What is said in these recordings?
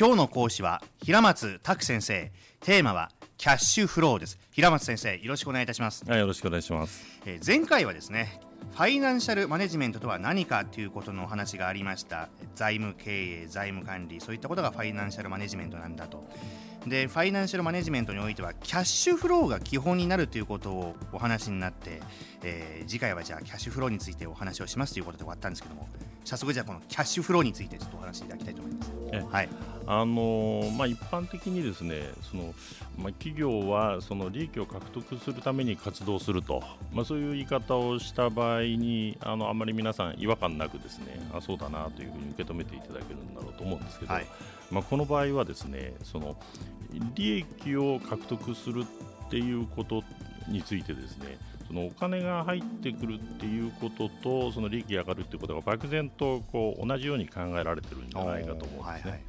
今日の講師は平松卓先生。テーマはキャッシュフローです。平松先生よろしくお願いいたします、はい、よろしくお願いします。えー前回はですねファイナンシャルマネジメントとは何かということのお話がありました。財務経営財務管理そういったことがファイナンシャルマネジメントなんだとでファイナンシャルマネジメントにおいてはキャッシュフローが基本になるということをお話になって、えー次回はじゃあキャッシュフローについてお話をしますということで終わったんですけども早速じゃあこのキャッシュフローについてちょっとお話しいただきたいと思います。え。はい。あのーまあ、一般的にですねその、まあ、企業はその利益を獲得するために活動すると、まあ、そういう言い方をした場合にあのあまり皆さん違和感なくですねあそうだなというふうに受け止めていただけるんだろうと思うんですけど、はい。まあ、この場合はですねその利益を獲得するっていうことについてですねそのお金が入ってくるっていうこととその利益が上がるっていうことが漠然とこう同じように考えられてるんじゃないかと思うんですね。はいはい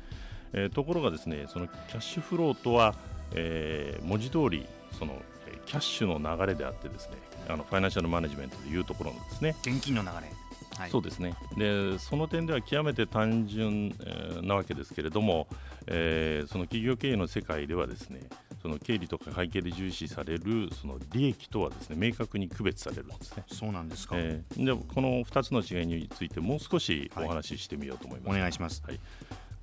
えーところがですねそのキャッシュフローとは、えー文字通りそのえーキャッシュの流れであってですねあのファイナンシャルマネジメントでいうところなんですね。現金の流れはい。そうですね。でその点では極めて単純、えーなわけですけれども、えーその企業経営の世界ではですねその経理とか会計で重視されるその利益とはですね明確に区別されるんですね。そうなんですか、えーでこの2つの違いについてもう少しお話ししてみようと思います。お願いします。はい、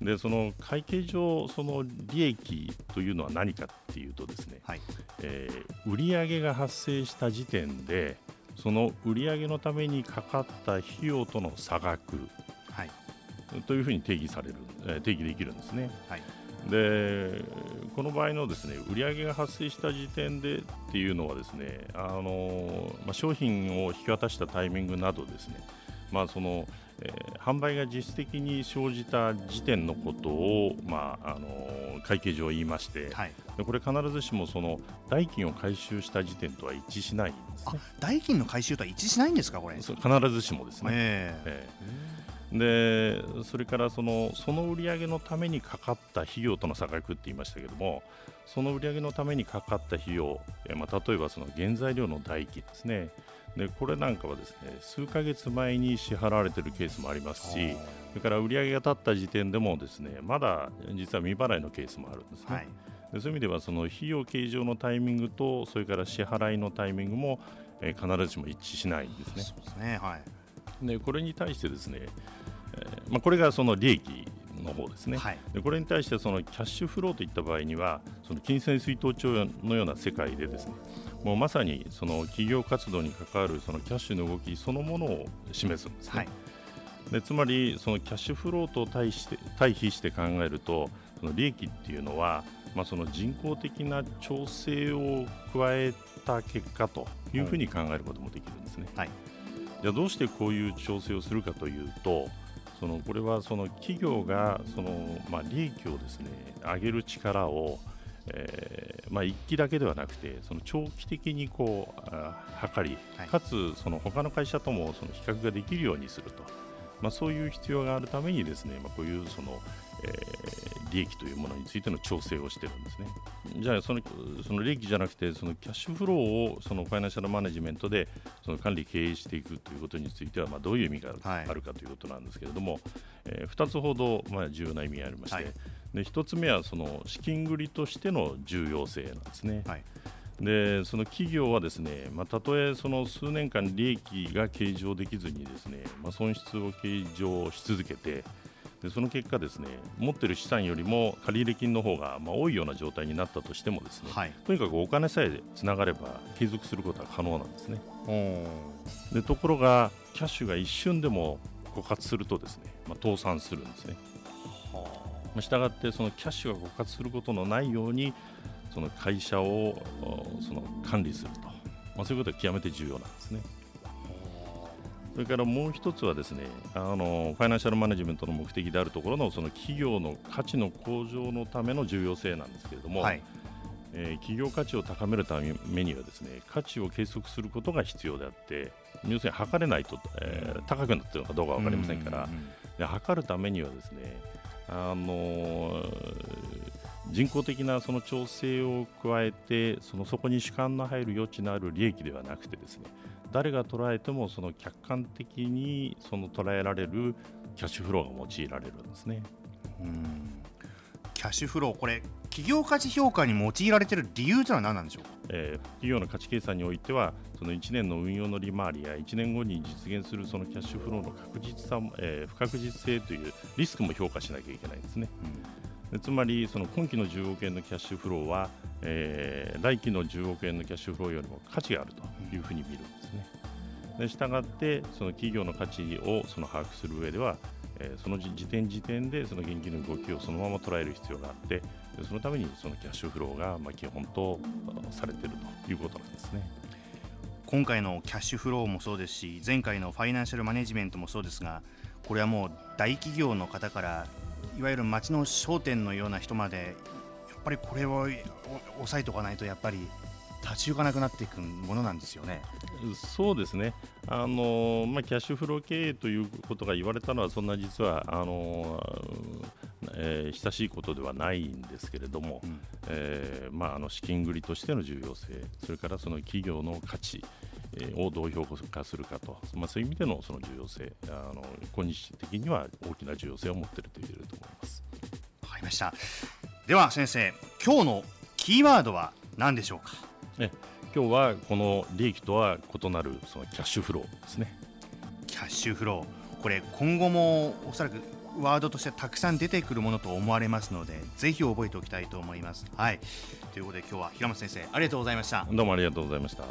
でその会計上その利益というのは何かっていうとですね、はい。えー売上が発生した時点でその売上のためにかかった費用との差額はいというふうに定義される、えー定義できるんですね。はいでこの場合のですね売上が発生した時点でっていうのはですねあの、まあ、商品を引き渡したタイミングなどですね、まあそのえー販売が実質的に生じた時点のことを、まあ、あの会計上言いまして、はい。でこれ必ずしもその代金を回収した時点とは一致しないんですあね。代金の回収とは一致しないんですかこれ？必ずしもですね。ええ。えでそれからそのその売上のためにかかった費用との差額って言いましたけどもその売上のためにかかった費用、えまあ、例えばその原材料の代金ですねでこれなんかはですね数ヶ月前に支払われているケースもありますしそれから売上が立った時点でもですねまだ実は未払いのケースもあるんですね、はい。でそういう意味ではその費用計上のタイミングとそれから支払いのタイミングも、えー必ずしも一致しないんですね。そうですねはい。でこれに対してですね、えーまあ、これがその利益の方ですね、はい。でこれに対してそのキャッシュフローといった場合にはその金銭水筒帳のような世界でですねもうまさにその企業活動に関わるそのキャッシュの動きそのものを示すんですね、はい。でつまりそのキャッシュフローと対して対比して考えるとその利益っていうのは、まあ、その人工的な調整を加えた結果というふうに考えることもできるんですね。はい。じゃあどうしてこういう調整をするかというとそのこれはその企業がその、まあ、利益をですね上げる力を、えーまあ、一期だけではなくてその長期的にこうあ測り、はい。かつその他の会社ともその比較ができるようにすると、まあ、そういう必要があるためにですね、まあ、こういうその、えー利益というものについての調整をしてるんですね。じゃあそのその利益じゃなくてそのキャッシュフローをそのファイナンシャルマネジメントでその管理経営していくということについてはまあどういう意味がある,、かということなんですけれども、え2つほどまあ重要な意味がありまして、はいで1つ目はその資金繰りとしての重要性なんですね。はいでその企業はですね、まあ、たとえその数年間利益が計上できずにですね、まあ、損失を計上し続けてでその結果ですね持っている資産よりも借入金の方がまあ多いような状態になったとしてもですね、はい。とにかくお金さえつながれば継続することは可能なんですね。でところがキャッシュが一瞬でも枯渇するとですね、まあ、倒産するんですね。まあ。したがってそのキャッシュが枯渇することのないようにその会社をおその管理すると、まあ、そういうことが極めて重要なんですね。それからもう一つはですねあのファイナンシャルマネジメントの目的であるところのその企業の価値の向上のための重要性なんですけれども、はい。えー企業価値を高めるためにはですね価値を計測することが必要であって要するに測れないと、えー高くなっているのかどうか分かりませんから、で測るためにはですねあの人工的なその調整を加えてそのそこに主観の入る余地のある利益ではなくてですね誰が捉えてもその客観的にその捉えられるキャッシュフローが用いられるんですね。うんキャッシュフローこれ企業価値評価に用いられている理由というのは何なんでしょうか、えー、企業の価値計算においてはその1年の運用の利回りや1年後に実現するそのキャッシュフローの確実さ、えー、不確実性というリスクも評価しなきゃいけないんですね。うん、つまりその今期の10億円のキャッシュフローは、えー、来期の10億円のキャッシュフローよりも価値があるというふうに見るんですね。でしたがってその企業の価値をその把握する上ではえー、その時点時点でその現金の動きをそのまま捉える必要があってそのためにそのキャッシュフローがまあ基本とされているということなんですね。今回のキャッシュフローもそうですし前回のファイナンシャルマネジメントもそうですがこれはもう大企業の方からいわゆる町の商店のような人までやっぱりこれを押さえておかないとやっぱり立ち行かなくなっていくものなんですよね。そうですね、あのまあ、キャッシュフロー経営ということが言われたのは、そんな実はあの、えー、親しいことではないんですけれども、うん、えー、まあ、あの資金繰りとしての重要性、それからその企業の価値、をどう評価するかと、まあ、そういう意味でのその重要性、あの今日的には大きな重要性を持っていると言えると思います。わかりましたでは先生今日のキーワードは何でしょうか？ね、今日はこの利益とは異なるそのキャッシュフローですね。キャッシュフロー、これ今後もおそらくワードとしてたくさん出てくるものと思われますので、ぜひ覚えておきたいと思います。はい。ということで今日は平松先生ありがとうございました。どうもありがとうございました。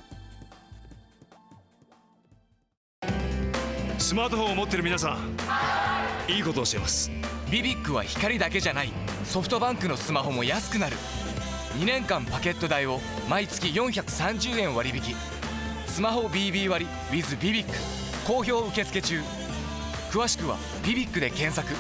スマートフォンを持ってる皆さん、いいことを教えます。ビビックは光だけじゃない。ソフトバンクのスマホも安くなる。2年間パケット代を毎月430円割引スマホ BB 割 with ビビック好評受付中詳しくは「ビビック」で検索